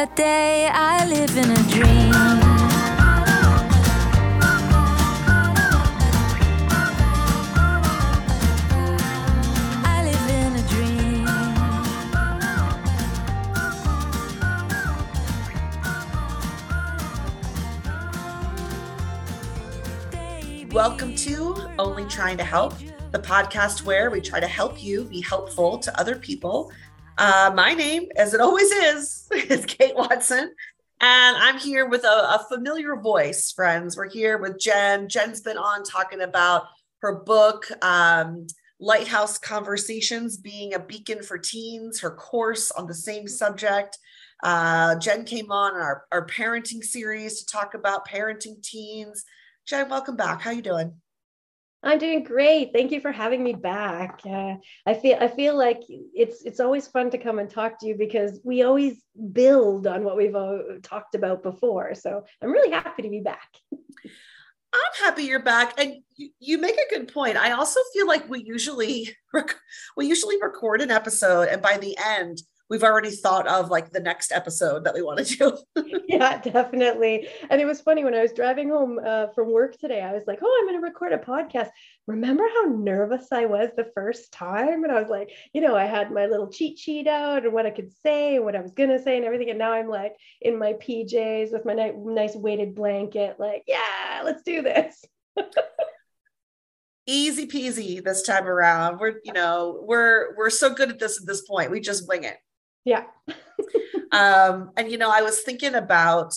that day I live in a dream. Welcome to Only Trying to Help, the podcast where we try to help you be helpful to other people. Uh, my name, as it always is, is Kate Watson, and I'm here with a, a familiar voice, friends. We're here with Jen. Jen's been on talking about her book, um, Lighthouse Conversations Being a Beacon for Teens, her course on the same subject. Uh, Jen came on our, our parenting series to talk about parenting teens. Jen, welcome back. How you doing? I'm doing great. Thank you for having me back. Uh, I feel I feel like it's it's always fun to come and talk to you because we always build on what we've uh, talked about before. So I'm really happy to be back. I'm happy you're back, and you, you make a good point. I also feel like we usually rec- we usually record an episode, and by the end, we've already thought of like the next episode that we want to do. yeah, definitely. And it was funny when I was driving home uh, from work today. I was like, "Oh, I'm going to record a podcast." Remember how nervous I was the first time? And I was like, you know, I had my little cheat sheet out and what I could say and what I was going to say and everything. And now I'm like in my PJs with my ni- nice weighted blanket, like, yeah, let's do this. Easy peasy this time around. We're you know we're we're so good at this at this point. We just wing it. Yeah. um, and you know, I was thinking about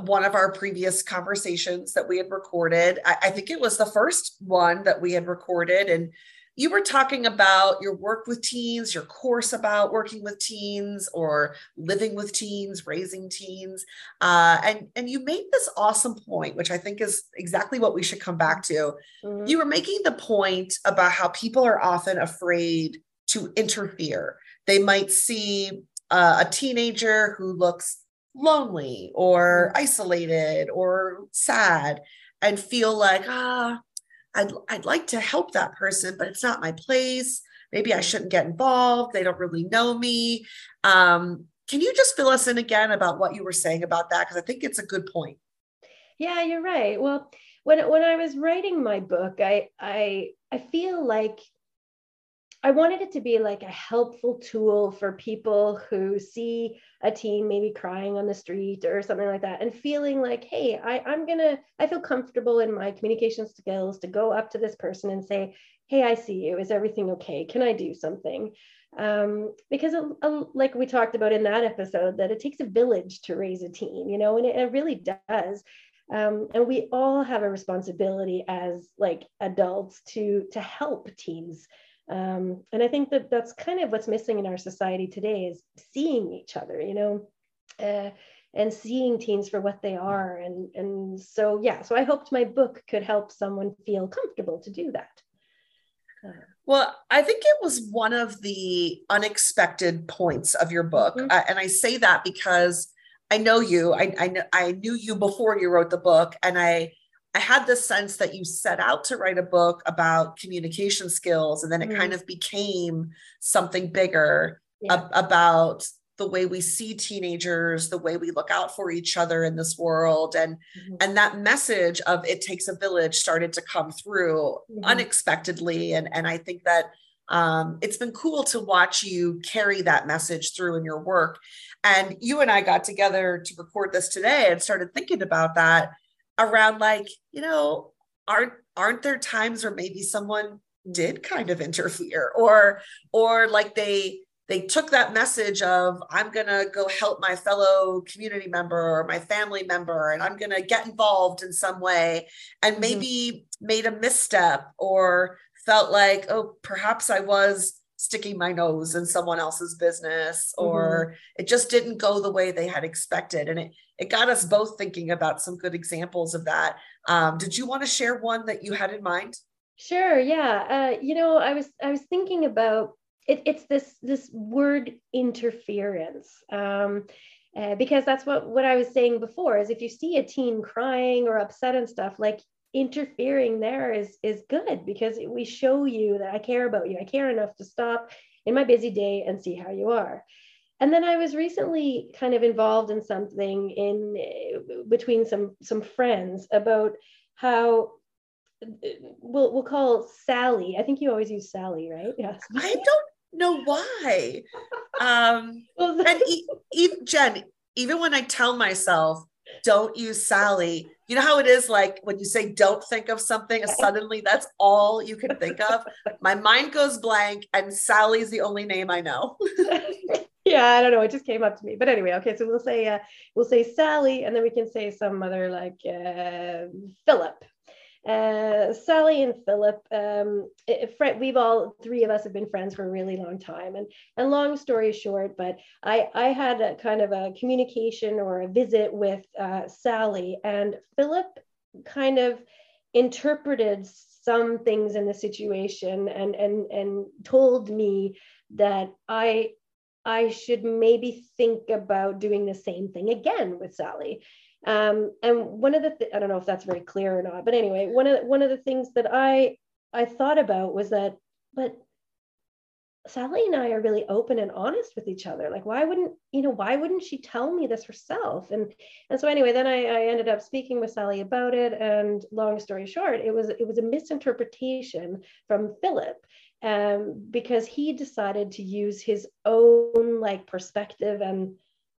one of our previous conversations that we had recorded. I, I, think it was the first one that we had recorded, and you were talking about your work with teens, your course about working with teens or living with teens, raising teens, uh, and and you made this awesome point, which I think is exactly what we should come back to. Mm-hmm. You were making the point about how people are often afraid to interfere they might see uh, a teenager who looks lonely or mm-hmm. isolated or sad and feel like, ah, I'd, I'd like to help that person, but it's not my place. Maybe I shouldn't get involved. They don't really know me. Um, can you just fill us in again about what you were saying about that? Because I think it's a good point. Yeah, you're right. Well, when when I was writing my book, I I I feel like I wanted it to be like a helpful tool for people who see a teen maybe crying on the street or something like that and feeling like, hey, I, I'm gonna, I feel comfortable in my communication skills to go up to this person and say, hey, I see you. Is everything okay? Can I do something? Um, because a, a, like we talked about in that episode, that it takes a village to raise a teen, you know, and it, it really does. Um, and we all have a responsibility as like adults to to help teens um, and I think that that's kind of what's missing in our society today is seeing each other, you know, uh, and seeing teens for what they are. And, and so, yeah, so I hoped my book could help someone feel comfortable to do that. Uh, well, I think it was one of the unexpected points of your book. Mm-hmm. Uh, and I say that because I know you, I, I, I knew you before you wrote the book. And I, I had this sense that you set out to write a book about communication skills, and then it mm. kind of became something bigger yeah. ab- about the way we see teenagers, the way we look out for each other in this world, and mm-hmm. and that message of it takes a village started to come through mm-hmm. unexpectedly, and and I think that um, it's been cool to watch you carry that message through in your work. And you and I got together to record this today and started thinking about that around like you know aren't aren't there times where maybe someone did kind of interfere or or like they they took that message of i'm going to go help my fellow community member or my family member and i'm going to get involved in some way and mm-hmm. maybe mm-hmm. made a misstep or felt like oh perhaps i was sticking my nose in someone else's business or mm-hmm. it just didn't go the way they had expected. And it it got us both thinking about some good examples of that. Um, did you want to share one that you had in mind? Sure yeah. Uh, you know i was i was thinking about it, it's this this word interference. Um, uh, because that's what what i was saying before is if you see a teen crying or upset and stuff like interfering there is is good because we show you that I care about you. I care enough to stop in my busy day and see how you are. and then I was recently kind of involved in something in between some some friends about how we'll we'll call Sally. I think you always use Sally, right? Yes. I don't know why. Um, Well, and e- e- Jen, even when I tell myself, don't use Sally, you know how it is like when you say don't think of something, suddenly that's all you can think of. My mind goes blank, and Sally's the only name I know. yeah, I don't know. It just came up to me. But anyway, okay. So we'll say uh, we'll say Sally, and then we can say some other like uh, Philip. Uh, Sally and Philip, um, i- fri- we've all three of us have been friends for a really long time, and and long story short, but I I had a kind of a communication or a visit with uh, Sally, and Philip kind of interpreted some things in the situation and and and told me that I I should maybe think about doing the same thing again with Sally. Um, and one of the th- I don't know if that's very clear or not, but anyway, one of the, one of the things that I I thought about was that, but Sally and I are really open and honest with each other. Like, why wouldn't you know? Why wouldn't she tell me this herself? And and so anyway, then I, I ended up speaking with Sally about it. And long story short, it was it was a misinterpretation from Philip um, because he decided to use his own like perspective and,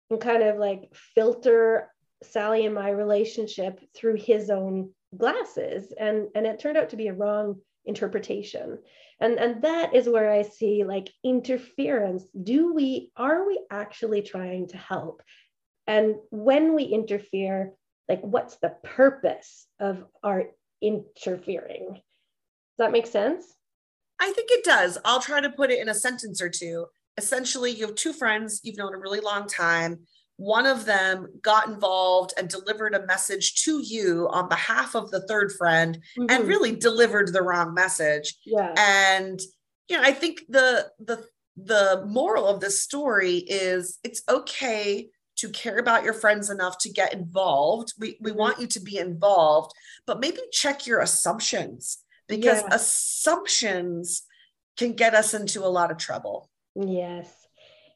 and kind of like filter Sally and my relationship through his own glasses. And, and it turned out to be a wrong interpretation. And, and that is where I see like interference. Do we, are we actually trying to help? And when we interfere, like what's the purpose of our interfering? Does that make sense? I think it does. I'll try to put it in a sentence or two. Essentially, you have two friends you've known a really long time. One of them got involved and delivered a message to you on behalf of the third friend and Mhm. really delivered the wrong message. yeah. And you know, I think the the the moral of this story is it's okay to care about your friends enough to get involved. We we Mhm. want you to be involved, but maybe check your assumptions because Yeah. assumptions can get us into a lot of trouble. Yes.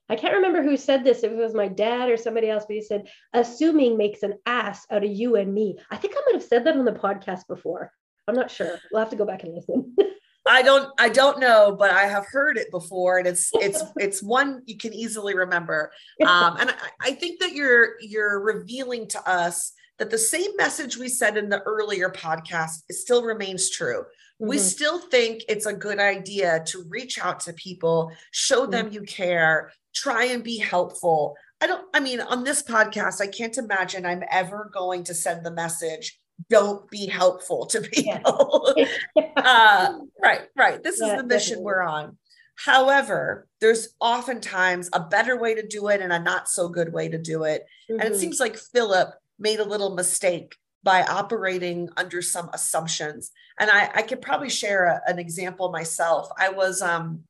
I can't remember who said this, if it was my dad or somebody else, but he said, assuming makes an ass out of you and me. I think I might have said that on the podcast before. I'm not sure. We'll have to go back and listen. I don't I don't know, but I have heard it before, and it's it's it's one you can easily remember. Um, and I, I think that you're you're revealing to us that the same message we said in the earlier podcast is still remains true. We Mhm. still think it's a good idea to reach out to people, show them you care, try and be helpful. I don't, I mean, on this podcast, I can't imagine I'm ever going to send the message, don't be helpful to Yeah. people. uh, right, right. This Yeah, is the mission definitely. we're on. However, there's oftentimes a better way to do it and a not so good way to do it. And it Mhm. seems like Philip made a little mistake by operating under some assumptions. And I, I could probably share a- an example myself. I was um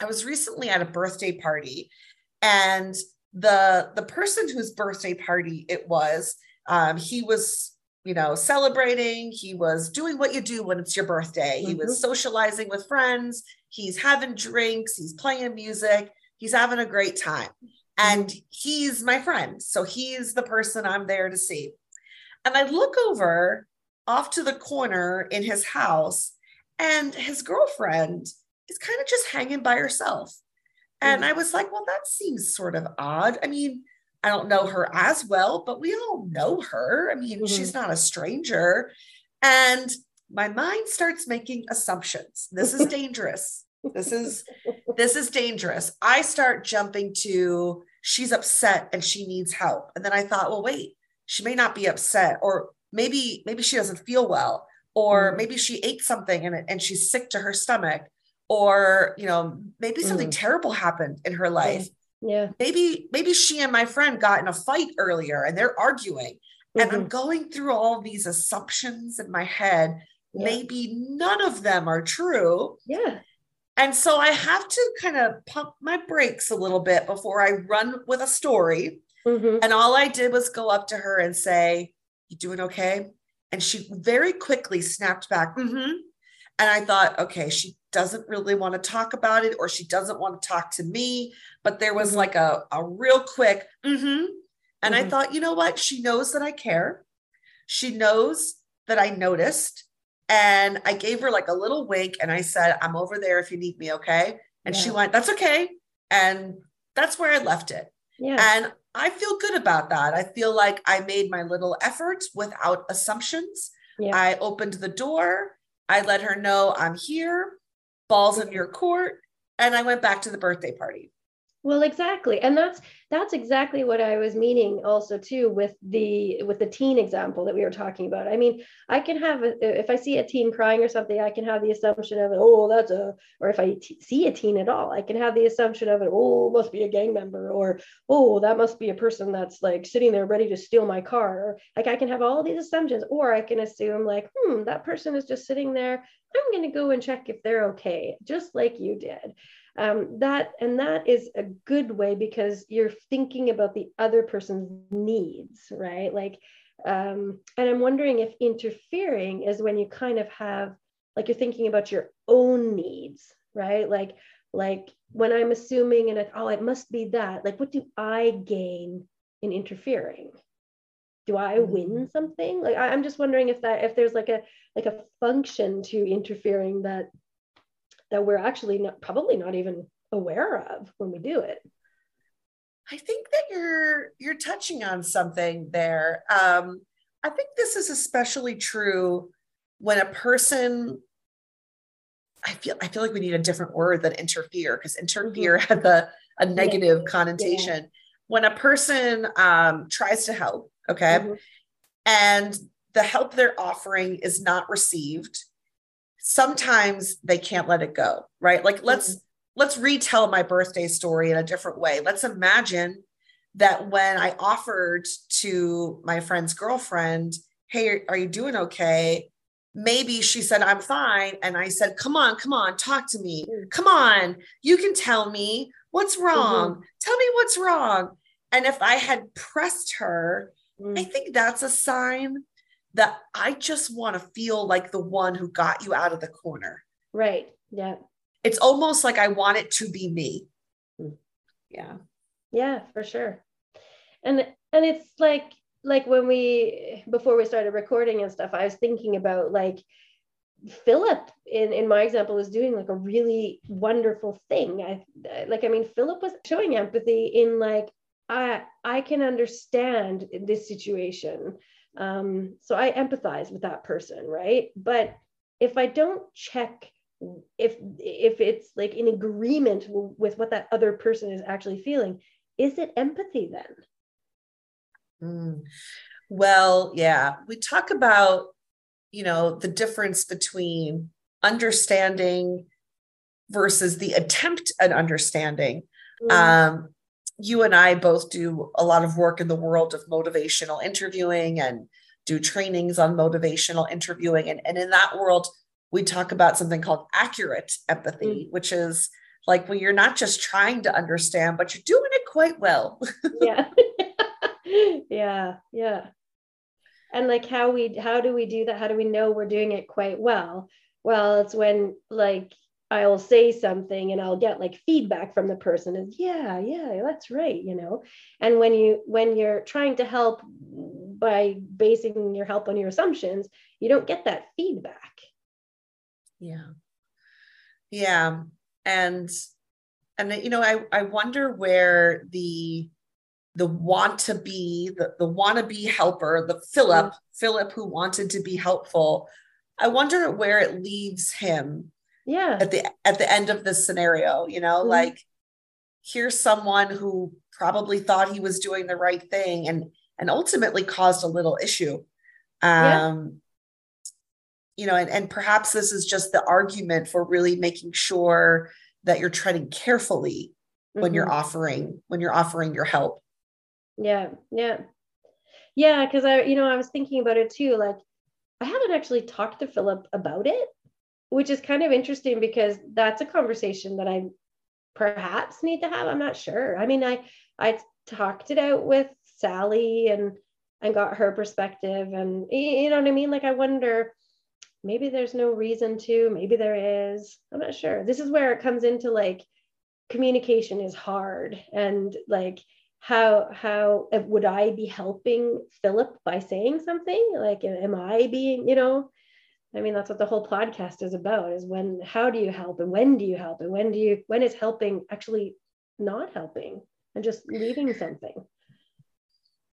I was recently at a birthday party, and the the person whose birthday party it was, um, he was you know celebrating. He was doing what you do when it's your birthday. He was socializing with friends. He's having drinks. He's playing music. He's having a great time and he's my friend. So he's the person I'm there to see. And I look over off to the corner in his house, and his girlfriend is kind of just hanging by herself. And Mhm. I was like, well, that seems sort of odd. I mean, I don't know her as well, but we all know her. I mean, she's not a stranger. And my mind starts making assumptions. This is dangerous. This is this is dangerous. I start jumping to she's upset and she needs help. And then I thought, well, wait, she may not be upset, or maybe maybe she doesn't feel well, or Mm. maybe she ate something and, and she's sick to her stomach, or you know, maybe something Mm. terrible happened in her life. Yeah. Maybe maybe she and my friend got in a fight earlier and they're arguing. And I'm Mhm. going through all these assumptions in my head. Yeah. Maybe none of them are true. Yeah. And so I have to kind of pump my brakes a little bit before I run with a story. Mhm. And all I did was go up to her and say, You doing okay? And she very quickly snapped back, mm-hmm. And I thought, okay, she doesn't really want to talk about it or she doesn't want to talk to me. But there was Mhm. like a, a real quick, mm-hmm. And I Mhm. thought, you know what? She knows that I care. She knows that I noticed. And I gave her like a little wink and I said, I'm over there if you need me. Okay. And she went, that's okay. And that's where I left it. Yeah. And I feel good about that. I feel like I made my little effort without assumptions. Yeah. I opened the door. I let her know I'm here, balls in your court. And I went back to the birthday party. Well, exactly. And that's that's exactly what I was meaning also too with the with the teen example that we were talking about. I mean, I can have a, if I see a teen crying or something, I can have the assumption of oh, that's a or if I t- see a teen at all, I can have the assumption of it, oh, must be a gang member or oh, that must be a person that's like sitting there ready to steal my car. Or, like I can have all these assumptions or I can assume like, hmm, that person is just sitting there. I'm going to go and check if they're okay, just like you did um, that and that is a good way because you're thinking about the other person's needs right? Like um, and i'm wondering if interfering is when you kind of have like you're thinking about your own needs right? Like like when i'm assuming and it, oh it must be that like what do i gain in interfering? Do i win something? Like I, i'm just wondering if that if there's like a like a function to interfering that that we're actually not, probably not even aware of when we do it. I think that you're you're touching on something there. Um, I think this is especially true when a person. I feel I feel like we need a different word than interfere because interfere had the a negative connotation. When a person um, tries to help, okay, Mhm. and the help they're offering is not received, sometimes they can't let it go, right? Like let's let's retell my birthday story in a different way. Let's imagine that when I offered to my friend's girlfriend, Hey, are you doing okay? Maybe she said, I'm fine. And I said, Come on, come on, talk to me. Mm. Come on, you can tell me what's wrong. Tell me what's wrong. And if I had pressed her, Mm. I think that's a sign that I just want to feel like the one who got you out of the corner. Right. Yeah. It's almost like I want it to be me. Yeah. Yeah, for sure. And and it's like like when we before we started recording and stuff, I was thinking about like Philip in in my example was doing like a really wonderful thing. I like I mean Philip was showing empathy in like I I can understand this situation. Um, so I empathize with that person, right? But if I don't check if if it's like in agreement w- with what that other person is actually feeling, is it empathy then? Mm. Well, yeah, we talk about, you know, the difference between understanding versus the attempt at understanding. Mm, Um, you and I both do a lot of work in the world of motivational interviewing and do trainings on motivational interviewing. And, and in that world, we talk about something called accurate empathy, mm. which is like when you're not just trying to understand, but you're doing it quite well. yeah. yeah, yeah. And like how we how do we do that? How do we know we're doing it quite well? Well, it's when like I'll say something and I'll get like feedback from the person is yeah, yeah, that's right, you know. And when you when you're trying to help by basing your help on your assumptions, you don't get that feedback. Yeah. Yeah. And and you know, I I wonder where the the want to be, the, the wanna be helper, the Philip, mm-hmm. Philip who wanted to be helpful. I wonder where it leaves him Yeah. at the at the end of this scenario, you know, Mhm. like here's someone who probably thought he was doing the right thing and and ultimately caused a little issue. Yeah. Um you know, and, and perhaps this is just the argument for really making sure that you're treading carefully when you're Mhm. offering when you're offering your help. Yeah, yeah. Yeah, because I, you know, I was thinking about it too. Like, I haven't actually talked to Philip about it, which is kind of interesting because that's a conversation that I perhaps need to have. I'm not sure. I mean, I I talked it out with Sally and and got her perspective, and you know what I mean. Like, I wonder, maybe there's no reason to, maybe there is. I'm not sure. This is where it comes into like communication is hard and like how how uh, would I be helping Philip by saying something? Like am I being, you know, I mean that's what the whole podcast is about is when how do you help and when do you help and when do you when is helping actually not helping and just leaving something.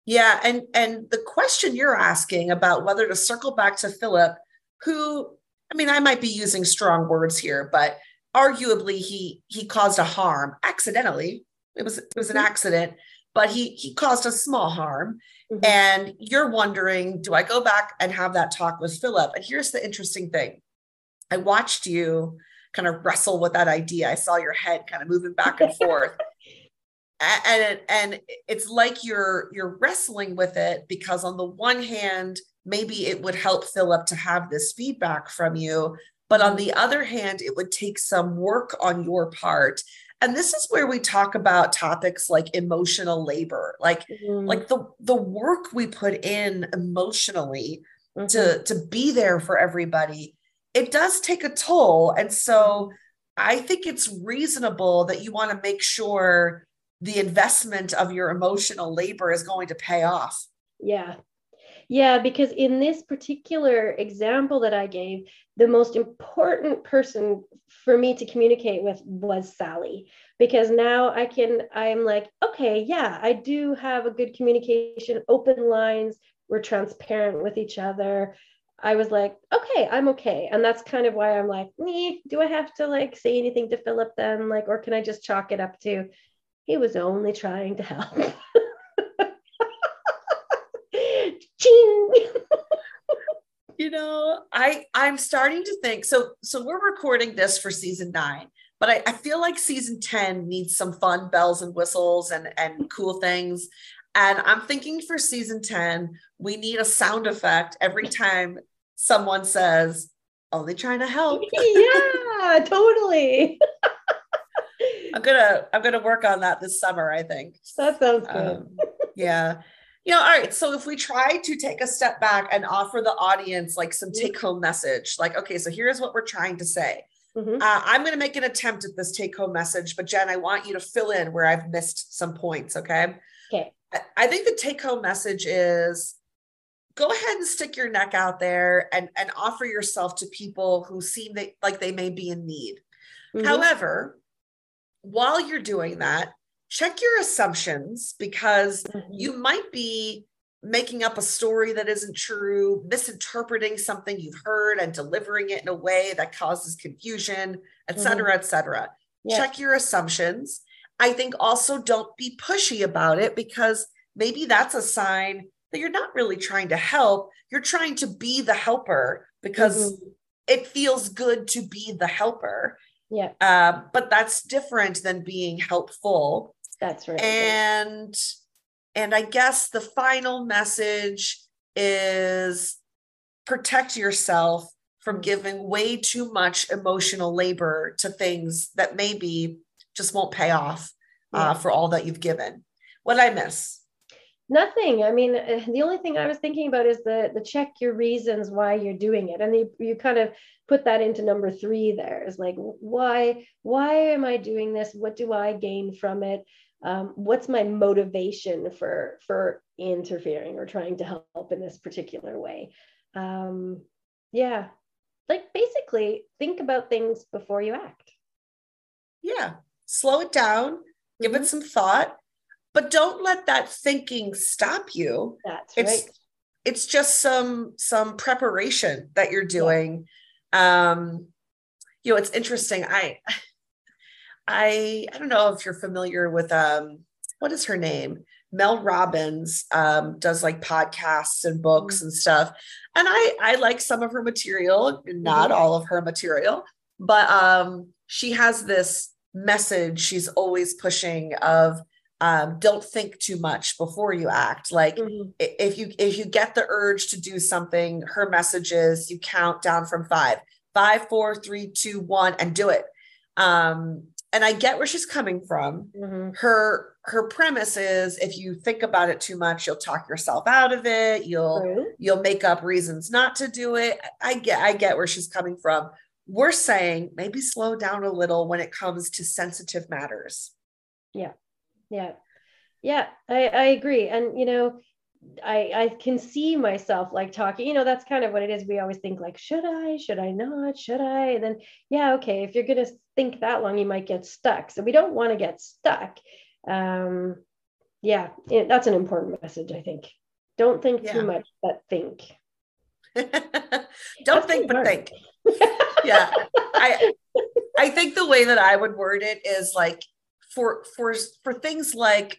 Yeah, and and the question you're asking about whether to circle back to Philip, who I mean, I might be using strong words here, but arguably he he caused a harm accidentally. It was it was an mm-hmm. accident, but he he caused a small harm. Mm-hmm. And you're wondering, do I go back and have that talk with Philip? And here's the interesting thing. I watched you kind of wrestle with that idea. I saw your head kind of moving back and forth and and it's like you're you're wrestling with it because on the one hand maybe it would help philip to have this feedback from you but on the other hand it would take some work on your part and this is where we talk about topics like emotional labor like mm-hmm. like the the work we put in emotionally mm-hmm. to to be there for everybody it does take a toll and so i think it's reasonable that you want to make sure the investment of your emotional labor is going to pay off. Yeah. Yeah, because in this particular example that I gave, the most important person for me to communicate with was Sally. Because now I can, I'm like, okay, yeah, I do have a good communication, open lines, we're transparent with each other. I was like, okay, I'm okay. And that's kind of why I'm like, me, do I have to like say anything to Philip then? Like, or can I just chalk it up to he was only trying to help. you know, I I'm starting to think so. So we're recording this for season nine, but I, I feel like season 10 needs some fun bells and whistles and and cool things. And I'm thinking for season 10, we need a sound effect every time someone says, only trying to help. yeah, totally. I'm gonna I'm gonna work on that this summer. I think that sounds good. Um, yeah. You know, all right. So if we try to take a step back and offer the audience like some mm-hmm. take home message, like, okay, so here's what we're trying to say. Mm-hmm. Uh, I'm going to make an attempt at this take home message, but Jen, I want you to fill in where I've missed some points. Okay. Okay. I, I think the take home message is go ahead and stick your neck out there and, and offer yourself to people who seem they, like they may be in need. Mm-hmm. However, while you're doing that, check your assumptions because mm-hmm. you might be making up a story that isn't true, misinterpreting something you've heard and delivering it in a way that causes confusion, et cetera, mm-hmm. et cetera. Yeah. Check your assumptions. I think also don't be pushy about it because maybe that's a sign that you're not really trying to help. You're trying to be the helper because mm-hmm. it feels good to be the helper. Yeah. Uh, but that's different than being helpful. That's right. And and I guess the final message is protect yourself from giving way too much emotional labor to things that maybe just won't pay off uh, yeah. for all that you've given. What did I miss? Nothing. I mean, uh, the only thing I was thinking about is the the check your reasons why you're doing it, and you, you kind of put that into number three. There is like why why am I doing this? What do I gain from it? Um, what's my motivation for for interfering or trying to help in this particular way? Um, yeah, like basically think about things before you act. Yeah, slow it down, give mm-hmm. it some thought but don't let that thinking stop you that's it's, right it's just some some preparation that you're doing yeah. um you know it's interesting i i i don't know if you're familiar with um what is her name mel robbins um does like podcasts and books mm-hmm. and stuff and i i like some of her material not mm-hmm. all of her material but um she has this message she's always pushing of um, don't think too much before you act like mm-hmm. if you if you get the urge to do something her message is you count down from five five four three two one and do it um, and I get where she's coming from. Mhm. Her her premise is if you think about it too much, you'll talk yourself out of it. You'll True. you'll make up reasons not to do it. I get I get where she's coming from. We're saying maybe slow down a little when it comes to sensitive matters. Yeah. Yeah. Yeah, I, I agree. And you know, I I can see myself like talking, you know, that's kind of what it is. We always think like, should I, should I not, should I? And then yeah, okay, if you're gonna think that long, you might get stuck. So we don't want to get stuck. Um yeah, it, that's an important message, I think. Don't think Yeah. too much, but think. Don't That's think but hard. think. Yeah. I I think the way that I would word it is like for for for things like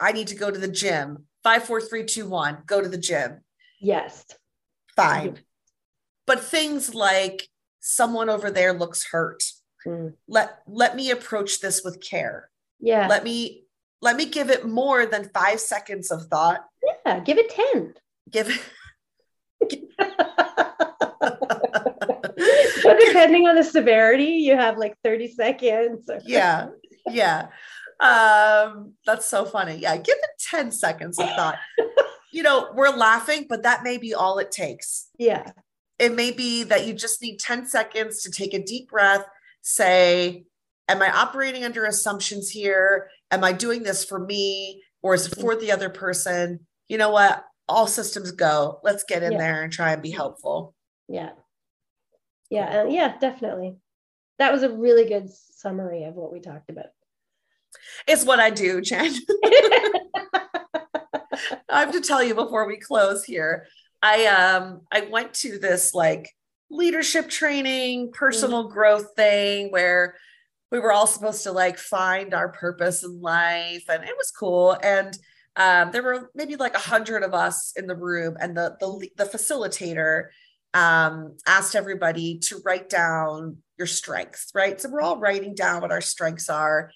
I need to go to the gym. Five, four, three, two, one, go to the gym. Yes. Fine. But things like someone over there looks hurt. Mm. Let let me approach this with care. Yeah. Let me let me give it more than five seconds of thought. yeah. Give it 10. Give it so depending on the severity, you have like 30 seconds. yeah yeah um that's so funny yeah give it 10 seconds of thought you know we're laughing but that may be all it takes Yeah. it may be that you just need 10 seconds to take a deep breath say am i operating under assumptions here am i doing this for me or is it for the other person you know what all systems go let's get in Yeah. there and try and be helpful Yeah. Yeah. And yeah, definitely. That was a really good summary of what we talked about. it's what i do jen I have to tell you before we close here. I um I went to this like leadership training, personal growth thing where we were all supposed to like find our purpose in life and it was cool. And um, there were maybe like a hundred of us in the room and the the, the facilitator um, asked everybody to write down your strengths right? So we're all writing down what our strengths are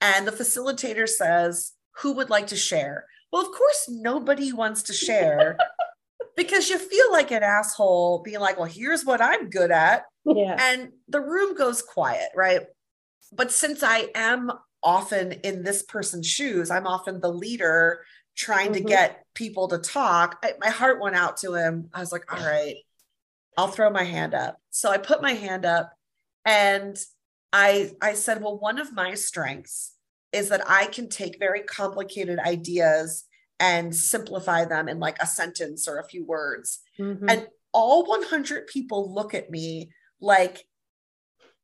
and the facilitator says who would like to share well, of course, nobody wants to share because you feel like an asshole being like, well, here's what I'm good at. yeah. And the room goes quiet, right? But since I am often in this person's shoes, I'm often the leader trying to Mhm. get people to talk. I, my heart went out to him. I was like, all right, I'll throw my hand up. So I put my hand up and I I said, well, one of my strengths is that I can take very complicated ideas and simplify them in like a sentence or a few words. Mhm. And all 100 people look at me like,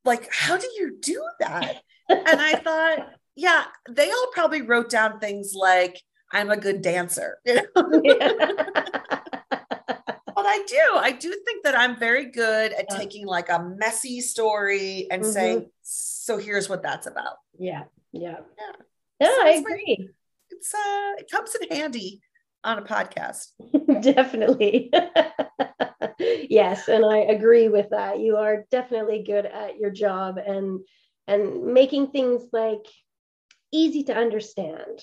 like, how do you do that? and I thought, yeah, they all probably wrote down things like, I'm a good dancer. You know? But I do. I do think that I'm very good at Yeah. taking like a messy story and Mhm. saying, so here's what that's about. yeah. Yeah. Yeah. Yeah, So I like- agree. It's uh it comes in handy on a podcast. definitely. yes, and I agree with that. You are definitely good at your job and and making things like easy to understand.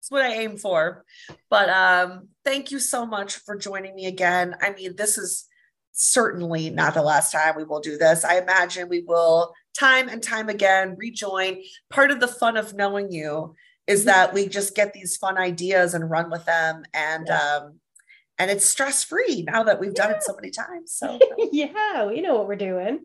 It's what I aim for. But um thank you so much for joining me again. I mean, this is certainly not the last time we will do this. I imagine we will time and time again rejoin. Part of the fun of knowing you is Mhm. that we just get these fun ideas and run with them and um and it's stress free now that we've done it so many times. So yeah, we know what we're doing.